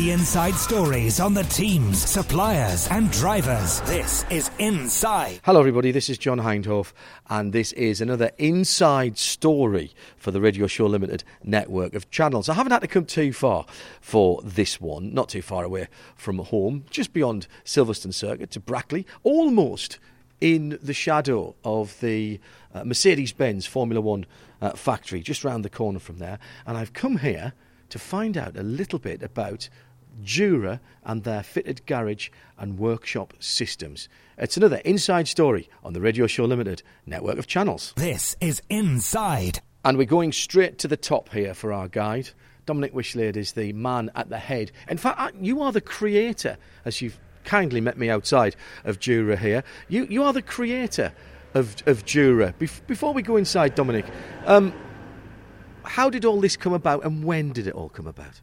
The inside stories on the teams, suppliers, and drivers. This is Inside. Hello, everybody. This is John Hindhaugh, and this is another inside story for the Radio Show Limited network of channels. I haven't had to come too far for this one, not too far away from home, just beyond Silverstone Circuit to Brackley, almost in the shadow of the uh, Mercedes Benz Formula One uh, factory, just round the corner from there. And I've come here to find out a little bit about Dura and their fitted garage and workshop systems. It's another inside story on the Radio Show Limited network of channels. This is Inside. And we're going straight to the top here for our guide. Dominic Wishlade is the man at the head. In fact, you are the creator, as you've kindly met me outside of Dura here. You, you are the creator of, of Dura. Bef- before we go inside, Dominic, um, how did all this come about and when did it all come about?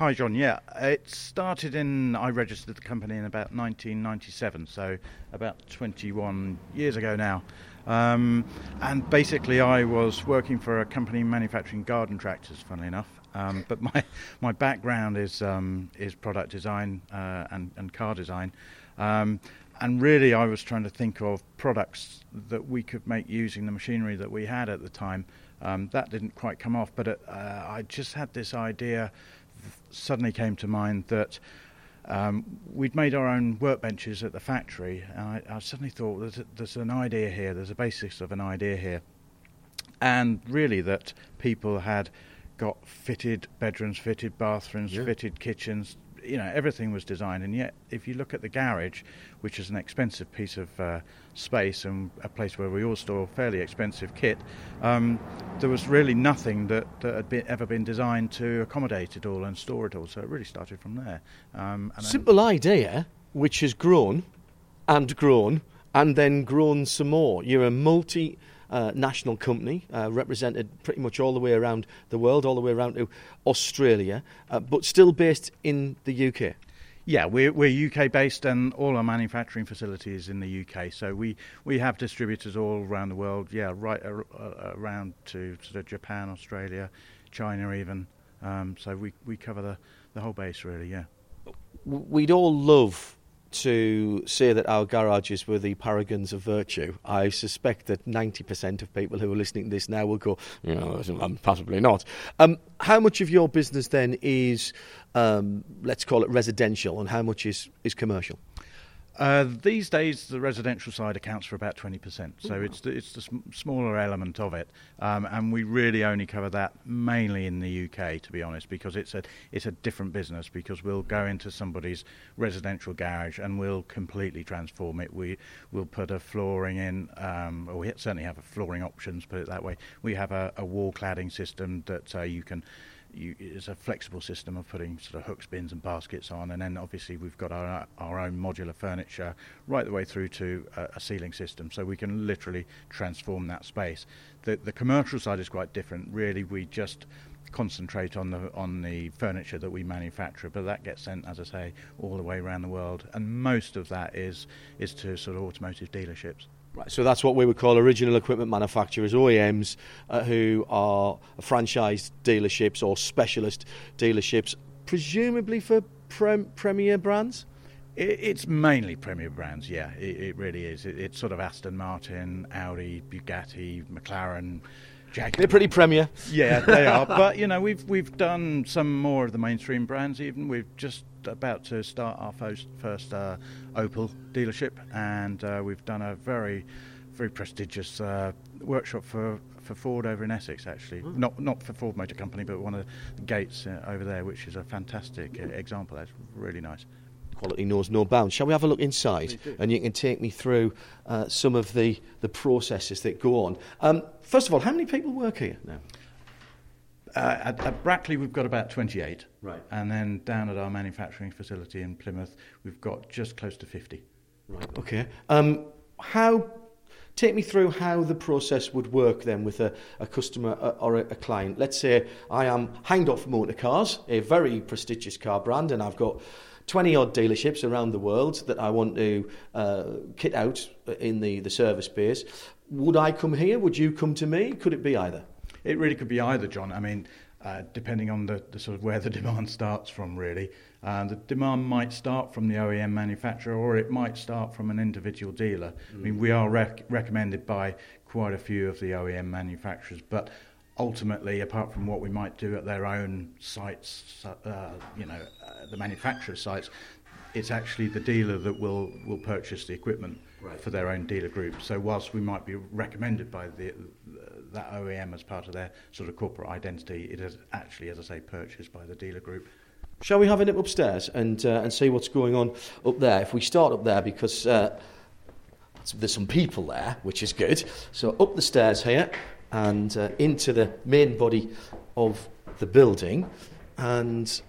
Hi, John. Yeah, it started in. I registered the company in about 1997, so about 21 years ago now. Um, and basically, I was working for a company manufacturing garden tractors, funnily enough. Um, but my, my background is, um, is product design uh, and, and car design. Um, and really, I was trying to think of products that we could make using the machinery that we had at the time. Um, that didn't quite come off, but it, uh, I just had this idea suddenly came to mind that um, we'd made our own workbenches at the factory, and I, I suddenly thought there's, a, there's an idea here, there's a basis of an idea here, and really that people had got fitted bedrooms, fitted bathrooms, Yeah. fitted kitchens. You know, everything was designed, and yet, if you look at the garage, which is an expensive piece of uh, space and a place where we all store fairly expensive kit, um, there was really nothing that, that had been, ever been designed to accommodate it all and store it all. So it really started from there. Um, Simple idea, which has grown and grown and then grown some more. You're a multi uh, national company uh, represented pretty much all the way around the world, all the way around to Australia, uh, but still based in the UK. Yeah, we're, we're UK based and all our manufacturing facilities in the UK. So we, we have distributors all around the world. Yeah, right ar- uh, around to sort of Japan, Australia, China, even. Um, so we, we cover the, the whole base really. Yeah. We'd all love to say that our garages were the paragons of virtue. I suspect that 90% of people who are listening to this now will go, you know, possibly not. Um, how much of your business then is, um, let's call it residential, and how much is, is commercial? Uh, these days, the residential side accounts for about 20%. So it's the, it's the sm- smaller element of it. Um, and we really only cover that mainly in the UK, to be honest, because it's a, it's a different business. Because we'll go into somebody's residential garage and we'll completely transform it. We will put a flooring in, um, or we certainly have a flooring options, put it that way. We have a, a wall cladding system that uh, you can you, it's a flexible system of putting sort of hooks, bins, and baskets on, and then obviously we've got our our own modular furniture right the way through to a, a ceiling system, so we can literally transform that space. The the commercial side is quite different. Really, we just concentrate on the on the furniture that we manufacture, but that gets sent, as I say, all the way around the world, and most of that is is to sort of automotive dealerships. Right, so that's what we would call original equipment manufacturers, OEMs, uh, who are franchised dealerships or specialist dealerships, presumably for prem- premier brands. It's mainly Premier brands, yeah. It, it really is. It, it's sort of Aston Martin, Audi, Bugatti, McLaren, Jaguar. They're pretty premier. Yeah, they are. But you know, we've we've done some more of the mainstream brands. Even we've just about to start our first first uh, Opel dealership, and uh, we've done a very very prestigious uh, workshop for. For Ford over in Essex, actually, not not for Ford Motor Company, but one of the gates uh, over there, which is a fantastic uh, example. That's really nice. Quality knows no bounds. Shall we have a look inside? And you can take me through uh, some of the, the processes that go on. Um, first of all, how many people work here now? Uh, at, at Brackley, we've got about 28. Right. And then down at our manufacturing facility in Plymouth, we've got just close to 50. Right. Okay. Um, how Take me through how the process would work then with a, a customer uh, or a, a client. Let's say I am Hindhaugh Motor Cars, a very prestigious car brand, and I've got 20 odd dealerships around the world that I want to uh, kit out in the, the service base. Would I come here? Would you come to me? Could it be either? It really could be either, John. I mean, uh, depending on the, the, sort of where the demand starts from, really. Uh, the demand might start from the OEM manufacturer or it might start from an individual dealer. Mm. I mean, we are rec- recommended by quite a few of the OEM manufacturers, but ultimately, apart from what we might do at their own sites, uh, you know, uh, the manufacturer sites, it's actually the dealer that will, will purchase the equipment right. for their own dealer group. So whilst we might be recommended by the, that OEM as part of their sort of corporate identity, it is actually, as I say, purchased by the dealer group. Shall we have a nip upstairs and uh, and see what's going on up there? If we start up there, because uh, there's some people there, which is good. So up the stairs here and uh, into the main body of the building, and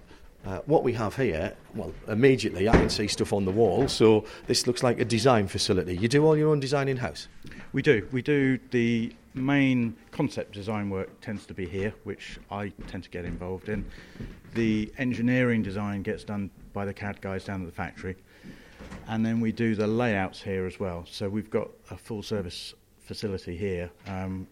uh, what we have here, well, immediately I can see stuff on the wall, so this looks like a design facility. You do all your own design in house? We do. We do the main concept design work tends to be here, which I tend to get involved in. The engineering design gets done by the CAD guys down at the factory. And then we do the layouts here as well. So we've got a full service facility here. Um,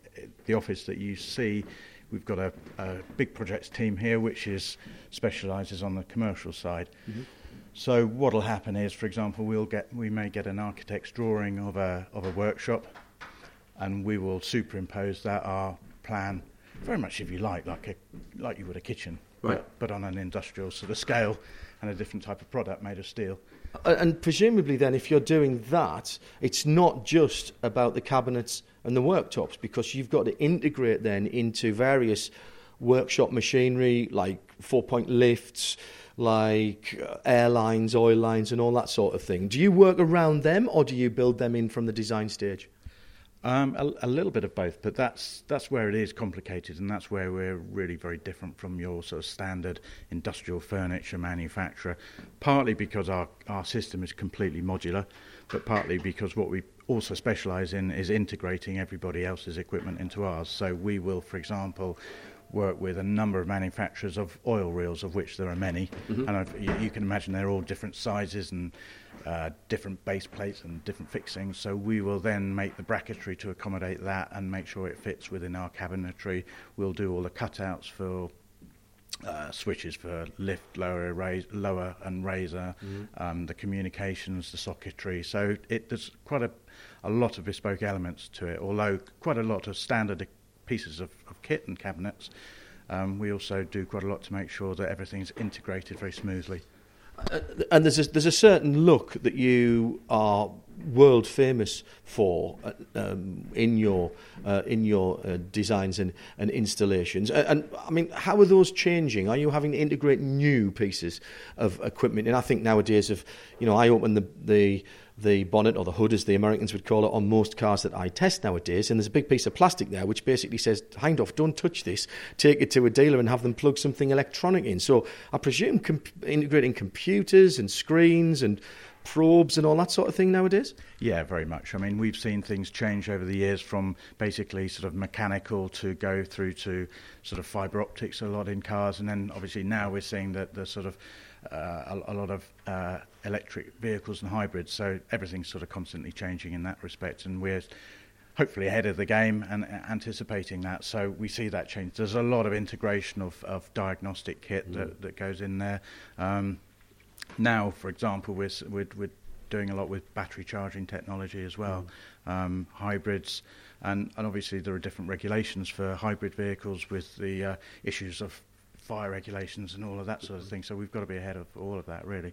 the office that you see, we've got a, a big projects team here, which is specialises on the commercial side. Mm-hmm. So what'll happen is, for example, we'll get we may get an architect's drawing of a of a workshop, and we will superimpose that our plan, very much if you like, like a like you would a kitchen, right. but, but on an industrial sort of scale, and a different type of product made of steel. And presumably, then, if you're doing that, it's not just about the cabinets and the worktops, because you've got to integrate then into various workshop machinery like four point lifts, like uh, airlines, oil lines, and all that sort of thing. Do you work around them, or do you build them in from the design stage? Um, a, a, little bit of both, but that's that's where it is complicated, and that's where we're really very different from your sort of standard industrial furniture manufacturer. Partly because our our system is completely modular, but partly because what we also specialise in is integrating everybody else's equipment into ours. So we will, for example, work with a number of manufacturers of oil reels, of which there are many, mm-hmm. and you, you, can imagine they're all different sizes and uh, different base plates and different fixings. So we will then make the bracketry to accommodate that and make sure it fits within our cabinetry. We'll do all the cutouts for uh, switches for lift, lower, raise, lower and raiser, mm-hmm. um, the communications, the socketry. So it, there's quite a, a lot of bespoke elements to it, although quite a lot of standard pieces of, of kit and cabinets. Um, we also do quite a lot to make sure that everything's integrated very smoothly. Uh, and there's a, there's a certain look that you are world famous for uh, um, in your uh, in your uh, designs and, and installations. And, and, I mean, how are those changing? Are you having to integrate new pieces of equipment? And I think nowadays, if you know, I open the the the bonnet or the hood, as the Americans would call it, on most cars that I test nowadays. And there's a big piece of plastic there which basically says, "Hand off, don't touch this. Take it to a dealer and have them plug something electronic in. So I presume comp- integrating computers and screens and probes and all that sort of thing nowadays? Yeah, very much. I mean, we've seen things change over the years from basically sort of mechanical to go through to sort of fibre optics a lot in cars. And then obviously now we're seeing that the sort of a, a, lot of uh, electric vehicles and hybrids. So everything's sort of constantly changing in that respect, and we're hopefully ahead of the game and anticipating that. So we see that change. There's a lot of integration of, of diagnostic kit mm. that, that goes in there. Um, now, for example, we're, we're, we're doing a lot with battery charging technology as well, mm. um, hybrids, and, and obviously there are different regulations for hybrid vehicles with the uh, issues of fire regulations and all of that sort of thing. So we've got to be ahead of all of that, really.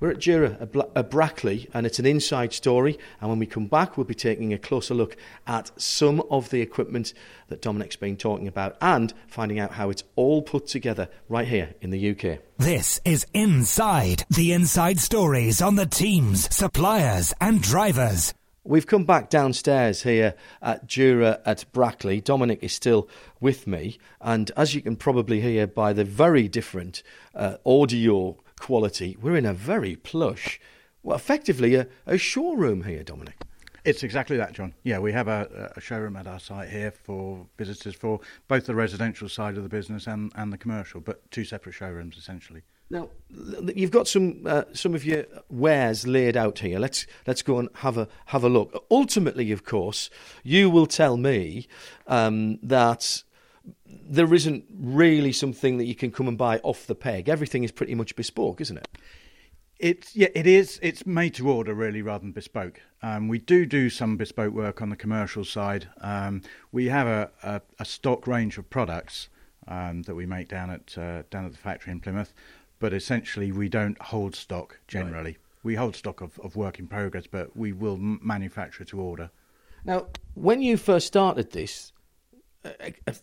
We're at Dura, a, Bla- a Brackley, and it's an inside story. And when we come back, we'll be taking a closer look at some of the equipment that Dominic's been talking about and finding out how it's all put together right here in the UK. This is Inside, the inside stories on the teams, suppliers, and drivers. We've come back downstairs here at Dura at Brackley. Dominic is still with me, and as you can probably hear by the very different uh, audio quality, we're in a very plush, well, effectively a, a showroom here, Dominic. It's exactly that, John. Yeah, we have a, a showroom at our site here for visitors for both the residential side of the business and, and the commercial, but two separate showrooms essentially. Now, you've got some uh, some of your wares laid out here. Let's let's go and have a have a look. Ultimately, of course, you will tell me um, that there isn't really something that you can come and buy off the peg. Everything is pretty much bespoke, isn't it? It's yeah, it is. It's made to order really, rather than bespoke. Um, we do do some bespoke work on the commercial side. Um, we have a, a, a, stock range of products um, that we make down at uh, down at the factory in Plymouth but essentially we don't hold stock generally. Right. We hold stock of, of work in progress, but we will m- manufacture to order. Now, when you first started this,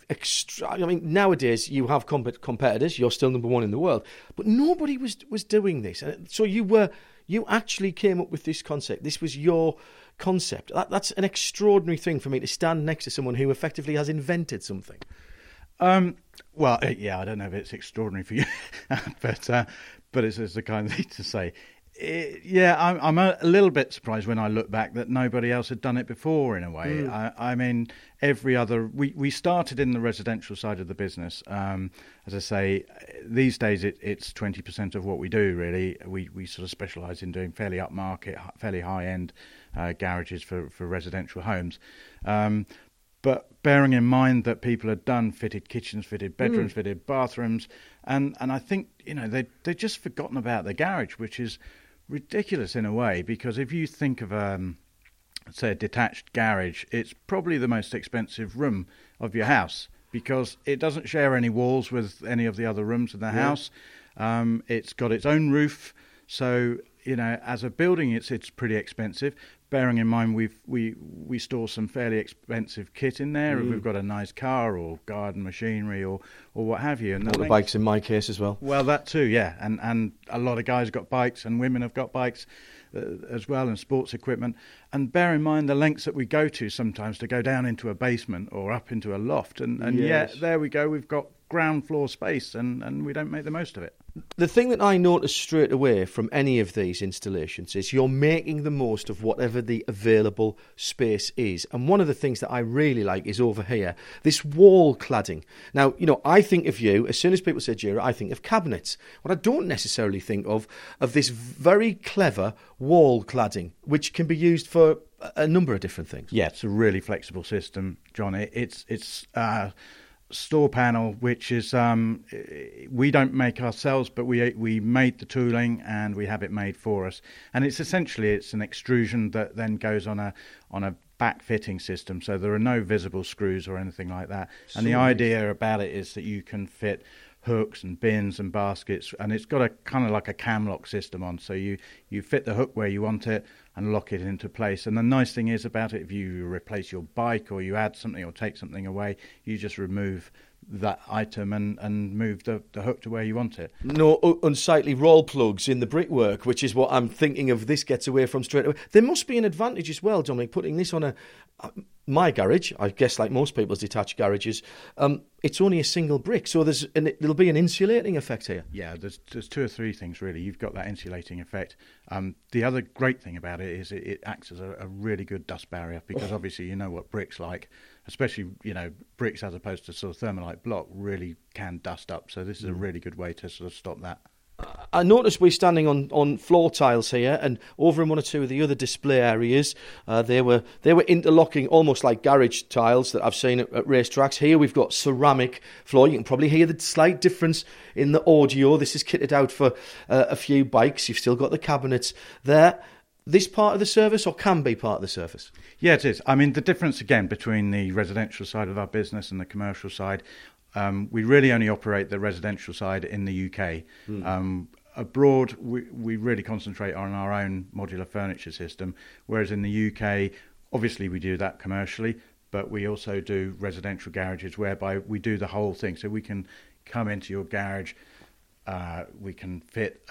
extra, I mean, nowadays you have comp- competitors. You're still number one in the world, but nobody was was doing this. So you were you actually came up with this concept. This was your concept. That, that's an extraordinary thing for me to stand next to someone who effectively has invented something. Um, well, uh, yeah, I don't know if it's extraordinary for you, but uh, but it's, it's the kind of thing to say. It, eh, yeah, I'm, I'm a, a, little bit surprised when I look back that nobody else had done it before. In a way, mm. I, I, mean, every other we, we started in the residential side of the business. Um, as I say, these days it, it's twenty percent of what we do. Really, we we sort of specialise in doing fairly upmarket, fairly high end uh, garages for for residential homes. Um, but bearing in mind that people had done fitted kitchens, fitted bedrooms, mm. fitted bathrooms, and, and I think you know they they just forgotten about the garage, which is ridiculous in a way because if you think of um, say a detached garage, it's probably the most expensive room of your house because it doesn't share any walls with any of the other rooms in the yeah. house. Um, it's got its own roof, so you know as a building, it's it's pretty expensive bearing in mind we've we we store some fairly expensive kit in there. Mm. We've got a nice car or garden machinery or or what have you. And the bikes in my case as well. Well, that too, yeah. And and a lot of guys got bikes and women have got bikes uh, as well and sports equipment. And bear in mind the lengths that we go to sometimes to go down into a basement or up into a loft. And and yes. yet there we go. We've got ground floor space and and we don't make the most of it. The thing that I noticed straight away from any of these installations is you're making the most of whatever the available space is. And one of the things that I really like is over here, this wall cladding. Now, you know, I think of you, as soon as people say Dura, I think of cabinets. What I don't necessarily think of, of this very clever wall cladding, which can be used for a number of different things. Yeah, it's a really flexible system, John. It, it's, it's, uh, store panel, which is um, we don't make ourselves, but we we made the tooling and we have it made for us. And it's essentially it's an extrusion that then goes on a on a back fitting system, so there are no visible screws or anything like that. And the idea about it is that you can fit hooks and bins and baskets, and it's got a kind of like a cam lock system on. So you you fit the hook where you want it and lock it into place. And the nice thing is about it, if you replace your bike or you add something or take something away, you just remove that item and, and move the, the hook to where you want it. No unsightly Rawlplugs in the brickwork, which is what I'm thinking of. This gets away from straight away. There must be an advantage as well, Dominic, putting this on a my garage. I guess like most people's detached garages, um, it's only a single brick, so there's an, there'll be an insulating effect here. Yeah, there's there's two or three things really. You've got that insulating effect. Um, the other great thing about it is it, it acts as a, a, really good dust barrier because obviously you know what bricks like especially you know bricks as opposed to sort of thermalite block really can dust up. So this is a mm. really good way to sort of stop that. I noticed we're standing on, on floor tiles here, and over in one or two of the other display areas, uh, they were they were interlocking almost like garage tiles that I've seen at, at racetracks. Here we've got ceramic floor. You can probably hear the slight difference in the audio. This is kitted out for uh, a few bikes. You've still got the cabinets there this part of the service or can be part of the service? Yeah, it is. I mean, the difference again between the residential side of our business and the commercial side, um, we really only operate the residential side in the UK. Mm. Um, abroad, we, we really concentrate on our own modular furniture system, whereas in the UK, obviously we do that commercially, but we also do residential garages whereby we do the whole thing. So we can come into your garage, uh, we can fit.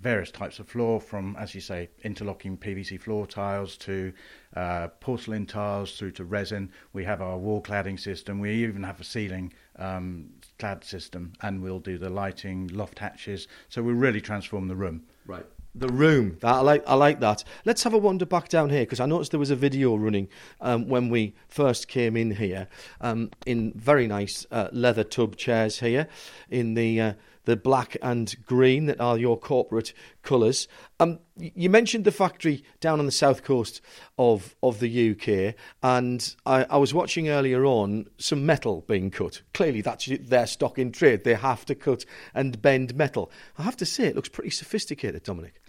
Various types of floor, from, as you say, interlocking PVC floor tiles to uh, porcelain tiles through to resin. We have our wall cladding system. We even have a ceiling um, clad system, and we'll do the lighting, loft hatches. So we really transform the room. Right The room. That, I like. I like that. Let's have a wander back down here because I noticed there was a video running um, when we first came in here um, in very nice uh, leather tub chairs here in the uh, the black and green that are your corporate colours. Um, you mentioned the factory down on the south coast of of the UK, and I, I was watching earlier on some metal being cut. Clearly, that's their stock in trade. They have to cut and bend metal. I have to say, it looks pretty sophisticated, Dominic.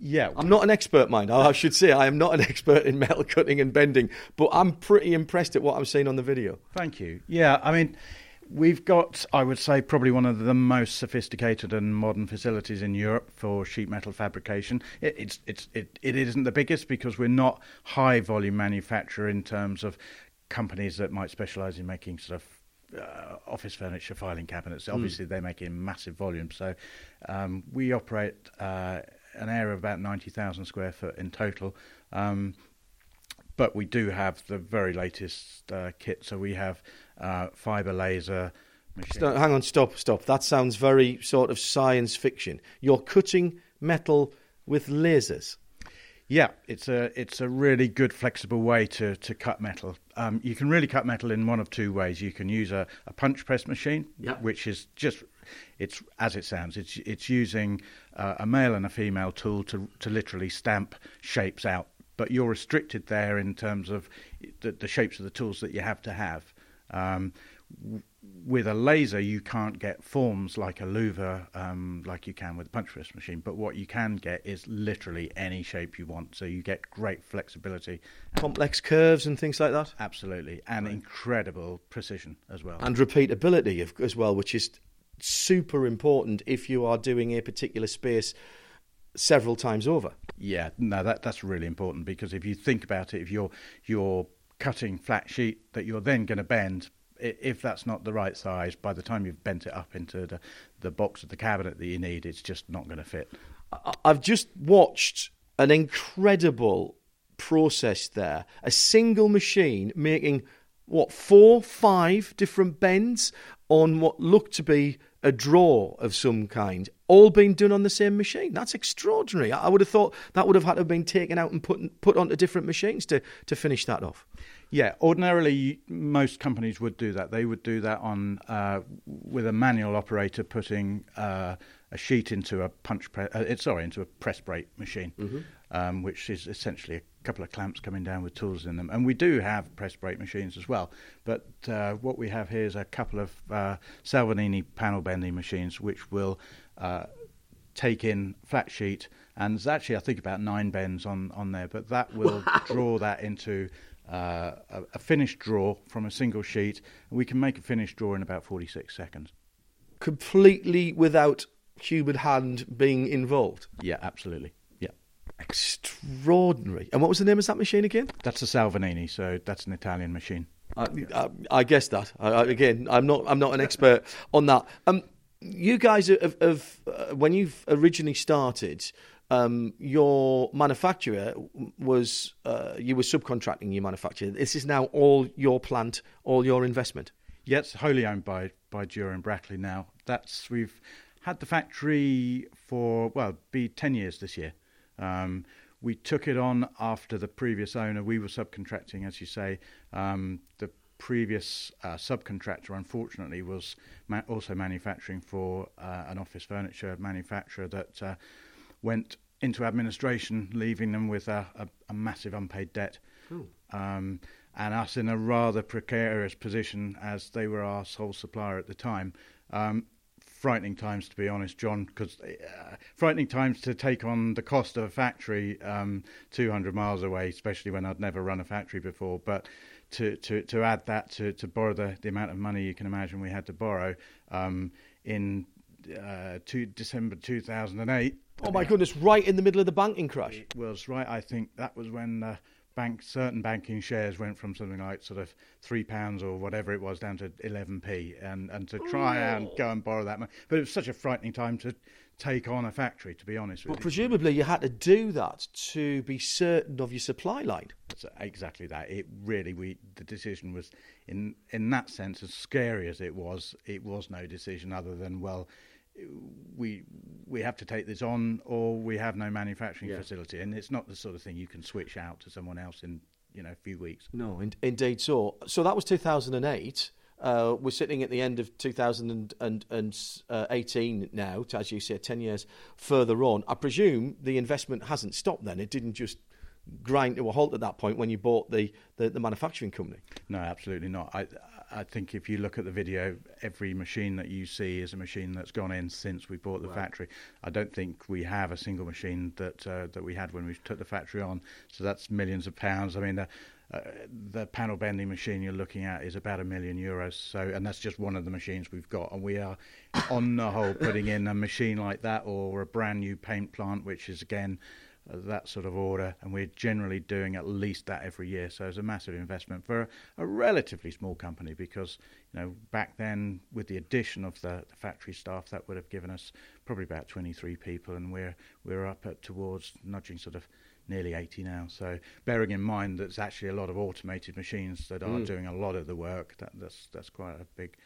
Yeah, I'm not an expert, mind. I should say I am not an expert in metal cutting and bending, but I'm pretty impressed at what I'm seeing on the video. Thank you. Yeah, I mean, we've got, I would say, probably one of the most sophisticated and modern facilities in Europe for sheet metal fabrication. It, it's, it's, it, it isn't the biggest because we're not high volume manufacturer in terms of companies that might specialise in making sort of uh, office furniture, filing cabinets. Obviously, mm. they make in massive volumes. So um, we operate. Uh, an area of about 90,000 square foot in total. Um, but we do have the very latest uh, kit. So we have uh, fiber laser. Hang on, stop, stop. That sounds very sort of science fiction. You're cutting metal with lasers. Yeah, it's a it's a really good flexible way to, to cut metal. Um, you can really cut metal in one of two ways. You can use a, a punch press machine, yep. which is just it's as it sounds. It's it's using uh, a male and a female tool to to literally stamp shapes out. But you're restricted there in terms of the, the shapes of the tools that you have to have. Um, with a laser, you can't get forms like a louver, um, like you can with a punch press machine. But what you can get is literally any shape you want. So you get great flexibility, complex curves and things like that. Absolutely, and right. incredible precision as well, and repeatability as well, which is super important if you are doing a particular space several times over. Yeah, no, that that's really important because if you think about it, if you're you're cutting flat sheet that you're then going to bend if that's not the right size, by the time you've bent it up into the, the box of the cabinet that you need, it's just not going to fit. I've just watched an incredible process there. A single machine making, what, four, five different bends on what looked to be a drawer of some kind, all being done on the same machine. That's extraordinary. I would have thought that would have had to have been taken out and put, put onto different machines to, to finish that off. Yeah, ordinarily most companies would do that. They would do that on uh, with a manual operator putting uh, a sheet into a punch press, uh, sorry, into a press brake machine, mm-hmm. um, which is essentially a couple of clamps coming down with tools in them. And we do have press brake machines as well. But uh, what we have here is a couple of uh, Salvagnini panel bending machines, which will uh, take in flat sheet. And there's actually, I think, about nine bends on, on there, but that will wow. draw that into uh, a, a, finished draw from a single sheet, and we can make a finished draw in about 46 seconds. Completely without human hand being involved? Yeah, absolutely. Yeah. Extraordinary. And what was the name of that machine again? That's a Salvagnini, so that's an Italian machine. I, I, I guess that. I, again, I'm not. I'm not an expert on that. Um, you guys have, have uh, when you've originally started, um, your manufacturer was uh, you were subcontracting your manufacturer. This is now all your plant, all your investment. Yes, wholly owned by by Dura and Brackley now. That's we've had the factory for well, be ten years this year. Um, we took it on after the previous owner. We were subcontracting, as you say. Um, the previous uh, subcontractor, unfortunately, was ma- also manufacturing for uh, an office furniture manufacturer that uh, went into administration, leaving them with a, a, a massive unpaid debt. Um, and us in a rather precarious position as they were our sole supplier at the time. Um, frightening times, to be honest, John, because uh, frightening times to take on the cost of a factory um, 200 miles away, especially when I'd never run a factory before. But to, to, to add that to, to borrow the, the amount of money you can imagine we had to borrow um, in uh, to December 2008, Oh my goodness! Right in the middle of the banking crash. It was right. I think that was when uh, bank certain banking shares went from something like sort of three pounds or whatever it was down to eleven p, and and to try Ooh. and go and borrow that money. But it was such a frightening time to take on a factory. To be honest with but you. presumably you had to do that to be certain of your supply line. So exactly that. It really we the decision was in in that sense as scary as it was. It was no decision other than well we we have to take this on, or we have no manufacturing Yeah. facility, and it's not the sort of thing you can switch out to someone else in you know a few weeks. No, in, indeed. So, so that was 2008. Uh, we're sitting at the end of 2018 now, as you said, 10 years further on. I presume the investment hasn't stopped then. It didn't just grind to a halt at that point when you bought the, the, the manufacturing company. No, absolutely not. I I think if you look at the video, every machine that you see is a machine that's gone in since we bought the factory. I don't think we have a single machine that uh, that we had when we took the factory on. So that's millions of pounds. I mean. The, uh, the panel bending machine you're looking at is about a million euros. So, and that's just one of the machines we've got. And we are, on the whole, putting in a machine like that or a brand new paint plant, which is again that sort of order, and we're generally doing at least that every year. So it's a massive investment for a, a relatively small company because you know back then with the addition of the, the factory staff that would have given us probably about 23 people, and we're we're up at towards nudging sort of nearly 80 now. So bearing in mind that's actually a lot of automated machines that are doing a lot of the work, that, that's that's quite a big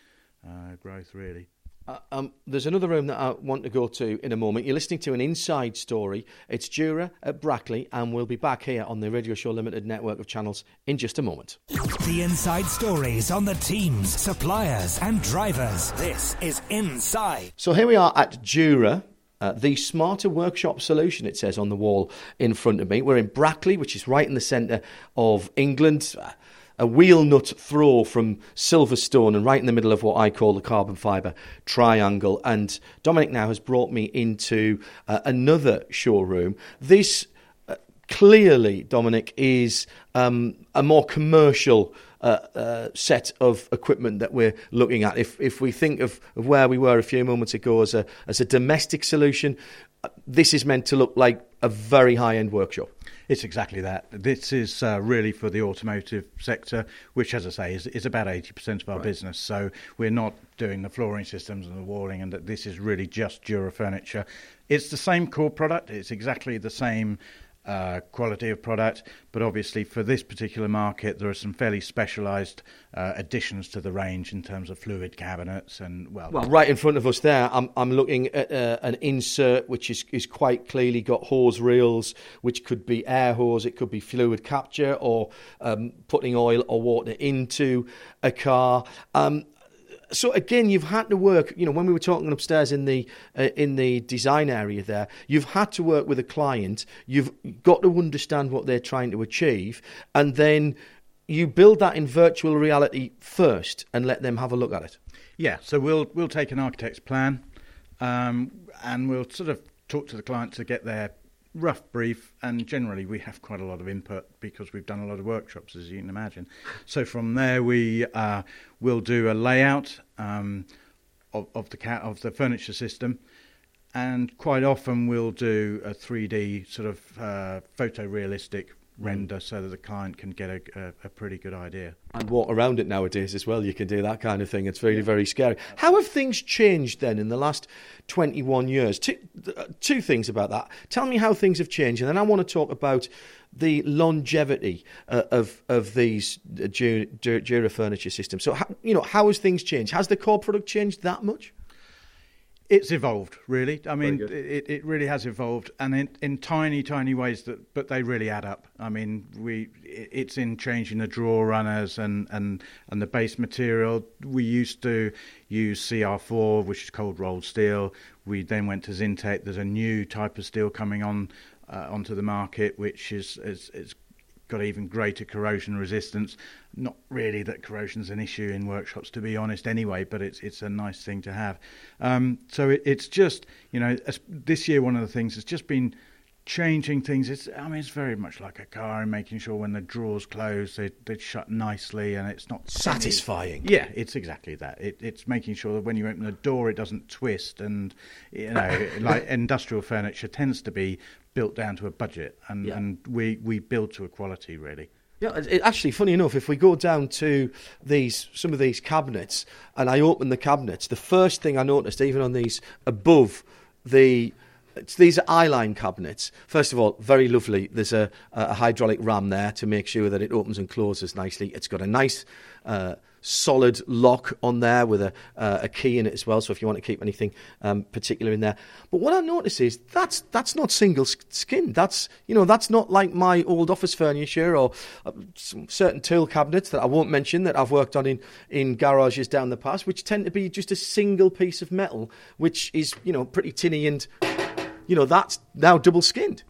uh, growth really. Uh, um, there's another room that I want to go to in a moment. You're listening to an inside story. It's Dura at Brackley, and we'll be back here on the Radio Show Limited network of channels in just a moment. The inside stories on the teams, suppliers, and drivers. This is Inside. So here we are at Dura. Uh, the smarter workshop solution, it says on the wall in front of me. We're in Brackley, which is right in the centre of England. Uh, A wheel nut throw from Silverstone and right in the middle of what I call the carbon fibre triangle. And Dominic now has brought me into uh, another showroom. This uh, clearly, Dominic, is um, a more commercial uh, uh, set of equipment that we're looking at. If if we think of, of where we were a few moments ago as a as a domestic solution, uh, this is meant to look like a very high end workshop. It's exactly that. This is uh, really for the automotive sector, which, as I say, is, is about 80% of our business. So we're not doing the flooring systems and the walling, and that this is really just Dura furniture. It's the same core product. It's exactly the same uh, quality of product, but obviously for this particular market, there are some fairly specialised uh, additions to the range in terms of fluid cabinets and well, Well, right in front of us there, I'm, I'm looking at uh, an insert which is, is quite clearly got hose reels, which could be air hose, it could be fluid capture, or um, putting oil or water into a car. Um, so again, you've had to work. You know, when we were talking upstairs in the uh, in the design area, there, you've had to work with a client. You've got to understand what they're trying to achieve, and then you build that in virtual reality first, and let them have a look at it. Yeah, so we'll we'll take an architect's plan, um, and we'll sort of talk to the client to get their rough brief. And generally, we have quite a lot of input because we've done a lot of workshops, as you can imagine. So from there, we uh, will do a layout um, of, of the of the furniture system. And quite often we'll do a 3D sort of uh, photorealistic render so that the client can get a, a, a pretty good idea. and walk around it nowadays as well. You can do that kind of thing. It's very, very scary. How have things changed then in the last 21 years? Two, uh, two things about that. Tell me how things have changed, and then I want to talk about the longevity uh, of of these uh, Dura, Dura furniture systems. So, how, you know, how has things changed? Has the core product changed that much? It's evolved, really. I mean, it, it really has evolved, and in, in tiny, tiny ways that, but they really add up. I mean, we it's in changing the draw runners and, and, and the base material. We used to use CR4, which is cold rolled steel. We then went to Zintec. There's a new type of steel coming on uh, onto the market, which is is, is got even greater corrosion resistance. Not really that corrosion's an issue in workshops, to be honest, anyway. But it's it's a nice thing to have. Um, so it, it's just you know as, this year one of the things has just been changing things. It's I mean it's very much like a car and making sure when the drawers close they they shut nicely and it's not Satisfying. yeah, it's exactly that. It, it's making sure that when you open the door, it doesn't twist, and you know, like industrial furniture tends to be built down to a budget, and, Yeah. and we we build to a quality really. Yeah, it, actually, funny enough, if we go down to these some of these cabinets, and I open the cabinets, the first thing I noticed, even on these above the, these are eyeline cabinets. First of all, very lovely. There's a, a hydraulic ram there to make sure that it opens and closes nicely. It's got a nice uh, solid lock on there with a, uh, a key in it as well. So if you want to keep anything um, particular in there. But what I notice is that's that's not single skin. That's you know that's not like my old office furniture or uh, certain tool cabinets that I won't mention that I've worked on in in garages down the past, which tend to be just a single piece of metal, which is you know pretty tinny and you know that's now double skinned.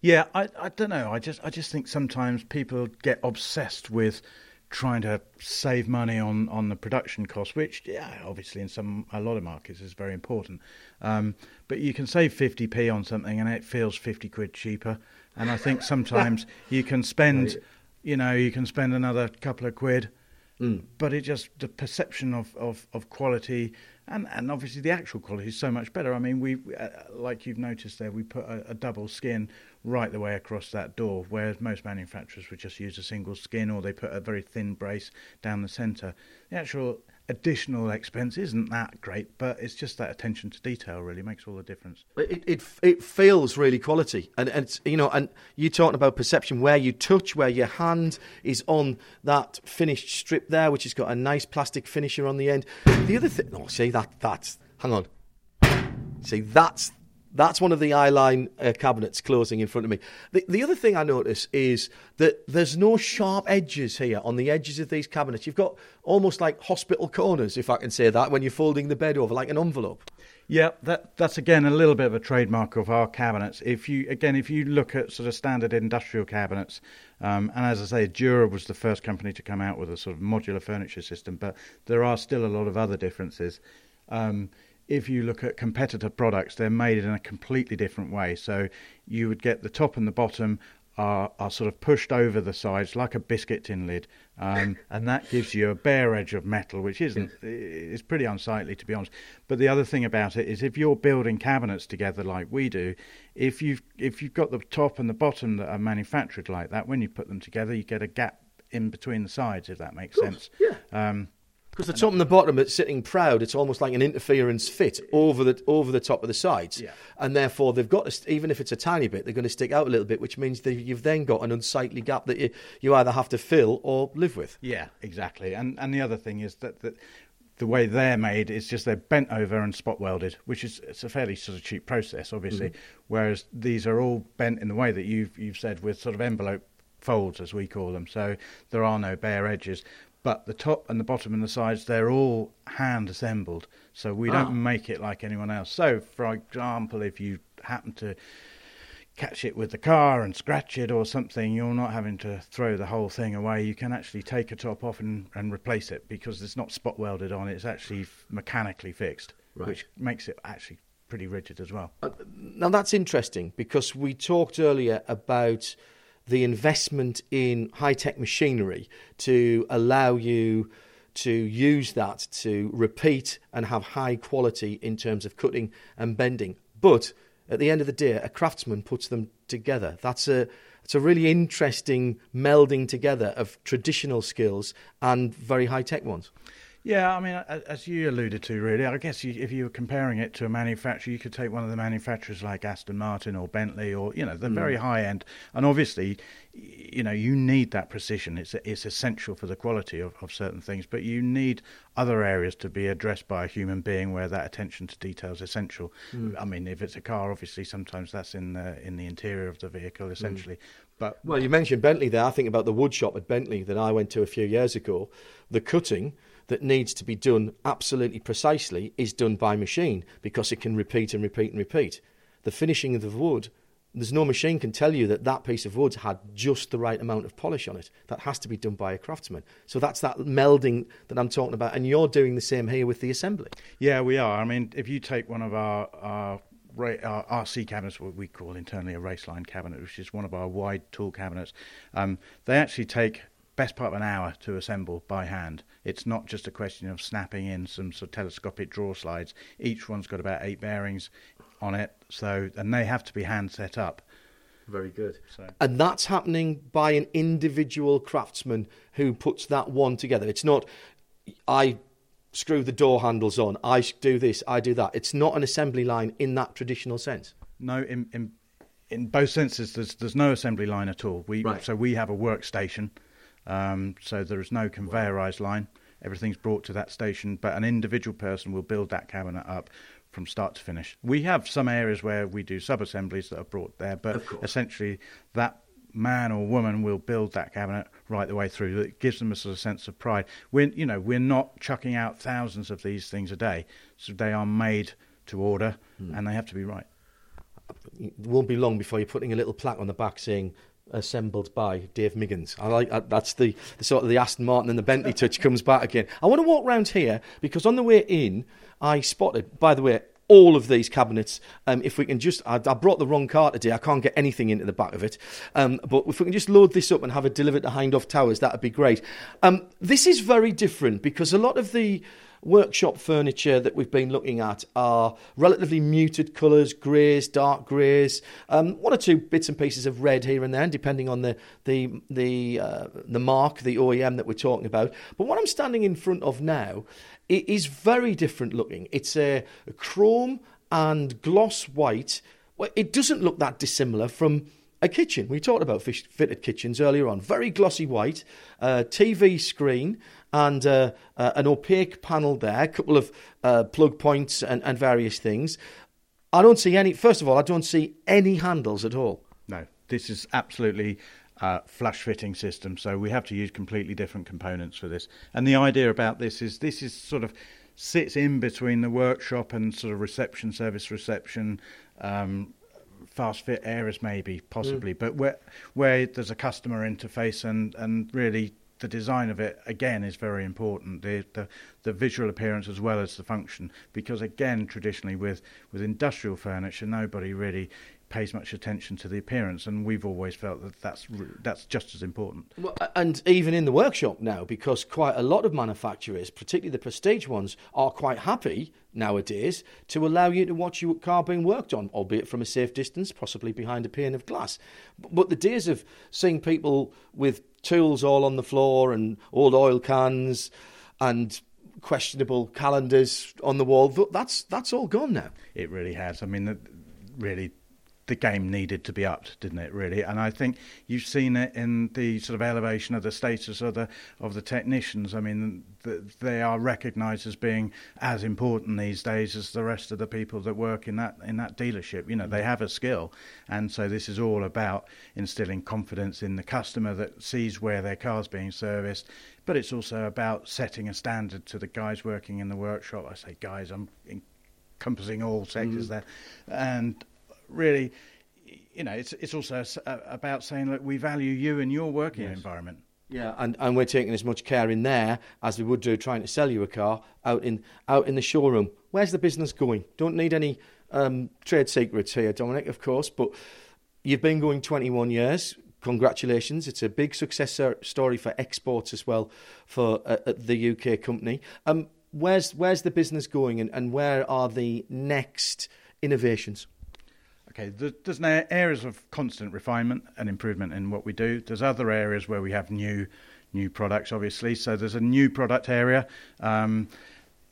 Yeah, I, I don't know. I just I just think sometimes people get obsessed with trying to save money on, on the production cost, which yeah, obviously in some a lot of markets is very important. Um, but you can save 50p on something and it feels 50 quid cheaper. And I think sometimes you can spend, you know, you can spend another couple of quid, mm. but it just the perception of, of, of quality and and obviously the actual quality is so much better. I mean, we uh, like you've noticed there, we put a, a, double skin right the way across that door, whereas most manufacturers would just use a single skin or they put a very thin brace down the centre. The actual additional expense isn't that great, but it's just that attention to detail really makes all the difference. It it, it feels really quality, and and you know, and you talking about perception where you touch, where your hand is on that finished strip there, which has got a nice plastic finisher on the end. The other thing, oh, see that that's hang on, see that's that's one of the eyeline uh, cabinets closing in front of me. The, the other thing I notice is that there's no sharp edges here on the edges of these cabinets. You've got almost like hospital corners, if I can say that, when you're folding the bed over like an envelope. Yeah, that that's again a little bit of a trademark of our cabinets. If you again, if you look at sort of standard industrial cabinets, um, and as I say, Dura was the first company to come out with a sort of modular furniture system, but there are still a lot of other differences. Um, if you look at competitor products, they're made in a completely different way. So you would get the top and the bottom are, are sort of pushed over the sides like a biscuit tin lid, um, and that gives you a bare edge of metal, which isn't is pretty unsightly to be honest. But the other thing about it is if you're building cabinets together like we do, if you've if you've got the top and the bottom that are manufactured like that, when you put them together, you get a gap in between the sides, if that makes sense. Yeah. Um, because the top and the bottom, it's sitting proud. It's almost like an interference fit over the over the top of the sides, yeah. and therefore they've got to, even if it's a tiny bit, they're going to stick out a little bit, which means that you've then got an unsightly gap that you, you either have to fill or live with. Yeah, exactly. And and the other thing is that that the way they're made is just they're bent over and spot welded, which is it's a fairly sort of cheap process, obviously. Mm. Whereas these are all bent in the way that you've you've said with sort of envelope folds as we call them, so there are no bare edges but the top and the bottom and the sides they're all hand assembled. So we don't ah. make it like anyone else. So for example if you happen to catch it with the car and scratch it or something you're not having to throw the whole thing away. You can actually take a top off and, and replace it because it's not spot welded on. It's actually mechanically fixed right. which makes it actually pretty rigid as well. Uh, now that's interesting because we talked earlier about the investment in high tech machinery to allow you to use that to repeat and have high quality in terms of cutting and bending. But at the end of the day, a craftsman puts them together. That's a it's a really interesting melding together of traditional skills and very high tech ones. Yeah, I mean, as you alluded to, really, I guess you, if you were comparing it to a manufacturer, you could take one of the manufacturers like Aston Martin or Bentley or, you know, the mm. very high end. And obviously, you know, you need that precision. It's, it's essential for the quality of, of certain things, but you need other areas to be addressed by a human being where that attention to detail is essential. Mm. I mean, if it's a car, obviously, sometimes that's in the, in the interior of the vehicle, mm. essentially. Mm. But Well, you mentioned Bentley there. I think about the wood shop at Bentley that I went to a few years ago. The cutting that needs to be done absolutely precisely is done by machine because it can repeat and repeat and repeat. The finishing of the wood, there's no machine can tell you that that piece of wood had just the right amount of polish on it. That has to be done by a craftsman. So that's that melding that I'm talking about, and you're doing the same here with the assembly. Yeah, we are. I mean, if you take one of our, our RC cabinets, what we call internally a raceline cabinet, which is one of our wide tool cabinets. Um, they actually take best part of an hour to assemble by hand. It's not just a question of snapping in some sort of telescopic draw slides. Each one's got about eight bearings on it, so and they have to be hand set up. Very good. So. And that's happening by an individual craftsman who puts that one together. It's not I screw the door handles on, I do this, I do that. It's not an assembly line in that traditional sense. No, in in, in both senses, there's there's no assembly line at all. We right. so we have a workstation um, so there is no conveyorized line. everything's brought to that station, but an individual person will build that cabinet up from start to finish. We have some areas where we do sub assemblies that are brought there, but essentially that man or woman will build that cabinet right the way through. It gives them a sort of sense of pride. We're, you know, we're not chucking out thousands of these things a day, so they are made to order, Hmm. and they have to be right. It won't be long before you're putting a little plaque on the back saying assembled by Dave Miggins. I like uh, that's the, the sort of the Aston Martin and the Bentley touch comes back again. I want to walk round here because on the way in I spotted by the way all of these cabinets. Um, if we can just, I, I brought the wrong car today. I can't get anything into the back of it. Um, but if we can just load this up and have it delivered to Hindhaugh Towers, that'd be great. Um, this is very different because a lot of the workshop furniture that we've been looking at are relatively muted colours, greys, dark greys, um, one or two bits and pieces of red here and there, depending on the the the uh, the marque, the OEM that we're talking about. But what I'm standing in front of now it is very different looking. It's a, a chrome and gloss white. Well, it doesn't look that dissimilar from a kitchen. We talked about fish fitted kitchens earlier on. Very glossy white, uh, TV screen, and uh, uh, an opaque panel there, a couple of uh, plug points and, and various things. I don't see any, first of all, I don't see any handles at all. No, this is absolutely uh, flush fitting system. So we have to use completely different components for this. And the idea about this is this is sort of sits in between the workshop and sort of reception, service reception. Um, fast fit areas maybe hmm. possibly but where where there's a customer interface and and really the design of it again is very important. The, the the visual appearance as well as the function. Because again traditionally with with industrial furniture nobody really pays much attention to the appearance and we've always felt that that's that's just as important. Well, and even in the workshop now, because quite a lot of manufacturers, particularly the prestige ones, are quite happy nowadays to allow you to watch your car being worked on, albeit from a safe distance, possibly behind a pane of glass. But the days of seeing people with tools all on the floor and old oil cans and questionable calendars on the wall, that's, that's all gone now. It really has. I mean, really, the game needed to be upped, didn't it? Really, and I think you've seen it in the sort of elevation of the status of the of the technicians. I mean, th they are recognised as being as important these days as the rest of the people that work in that in that dealership. You know, they mm. have a skill, and so this is all about instilling confidence in the customer that sees where their car's being serviced. But it's also about setting a standard to the guys working in the workshop. I say guys, I'm encompassing all sectors mm. there, and really, you know, it's it's also about saying that we value you and your working environment. Yeah, and, and we're taking as much care in there as we would do trying to sell you a car out in out in the showroom. Where's the business going? Don't need any um, trade secrets here, Dominic, of course, but you've been going 21 years. Congratulations! It's a big success story for exports as well for uh, the UK company. Um, where's where's the business going, and, and where are the next innovations? Okay, there- there's areas of constant refinement and improvement in what we do. There's other areas where we have new new products, obviously. So there's a new product area. Um,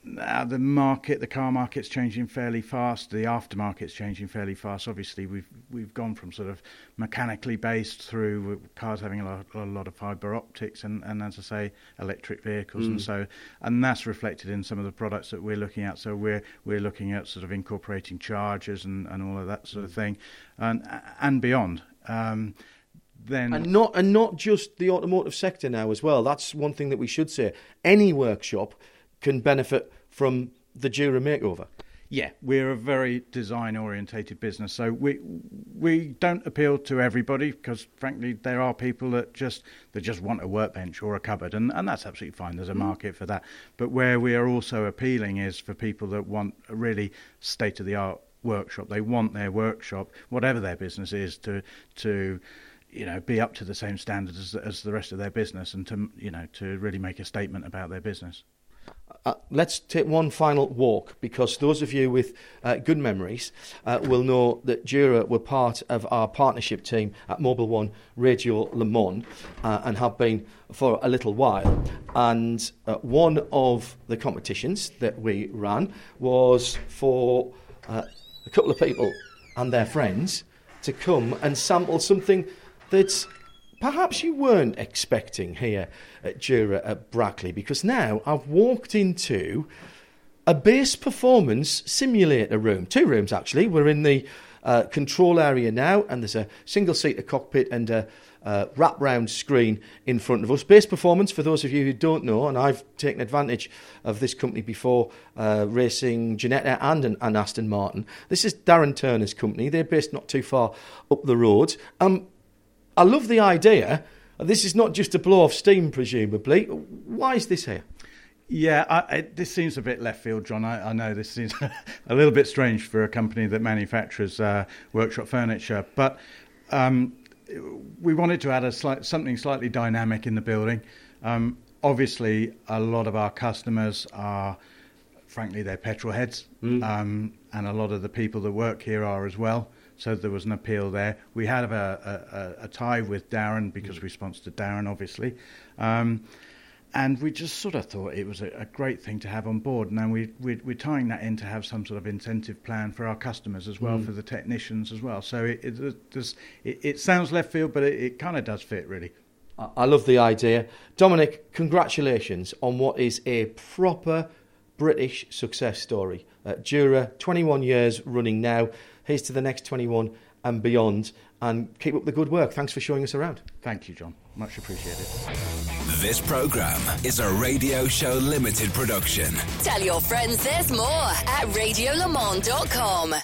now the market, the car market's changing fairly fast. The aftermarket's changing fairly fast. Obviously, we've we've gone from sort of mechanically based through cars having a lot, a lot of fibre optics and, and as I say, electric vehicles, and mm. so and that's reflected in some of the products that we're looking at. So we're we're looking at sort of incorporating chargers and, and all of that sort of mm. thing, and and beyond. Um, then And not and not just the automotive sector now as well. That's one thing that we should say. Any workshop can benefit from the Dura makeover. Yeah, we're a very design orientated business. So we we don't appeal to everybody because frankly there are people that just that just want a workbench or a cupboard and, and that's absolutely fine. There's a mm. market for that. But where we are also appealing is for people that want a really state of the art workshop. They want their workshop, whatever their business is, to to you know be up to the same standards as, as the rest of their business and to you know to really make a statement about their business. Uh, let's take one final walk because those of you with uh, good memories uh, will know that Dura were part of our partnership team at Mobil One Radio Le Mans uh, and have been for a little while. And uh, one of the competitions that we ran was for uh, a couple of people and their friends to come and sample something that's perhaps you weren't expecting here at Dura at Brackley because now I've walked into a base performance simulator room. Two rooms, actually. We're in the uh, control area now, and there's a single seater cockpit and a uh, wrap round screen in front of us. Base performance, for those of you who don't know, and I've taken advantage of this company before, uh, racing Ginetta and, and Aston Martin. This is Darren Turner's company. They're based not too far up the road. Um, I love the idea. This is not just to blow off steam, presumably. Why is this here? Yeah, I, I, this seems a bit left field, John. I, I know this seems a little bit strange for a company that manufactures uh, workshop furniture, but um, we wanted to add a slight, something slightly dynamic in the building. Um, obviously, a lot of our customers are, frankly, they're petrol heads, mm. um, and a lot of the people that work here are as well. So there was an appeal there. We had a, a, a tie with Darren because we sponsored Darren, obviously. Um, and we just sort of thought it was a, a great thing to have on board. And now we, we, we're tying that in to have some sort of incentive plan for our customers as well, mm. for the technicians as well. So it, it, it, it sounds left field, but it, it kind of does fit really. I love the idea. Dominic, congratulations on what is a proper British success story. Uh, Dura, 21 years running now. Here's to the next 21 and beyond. And keep up the good work. Thanks for showing us around. Thank you, John. Much appreciated. This program is a Radio Show Limited production. Tell your friends there's more at radiolemans.com.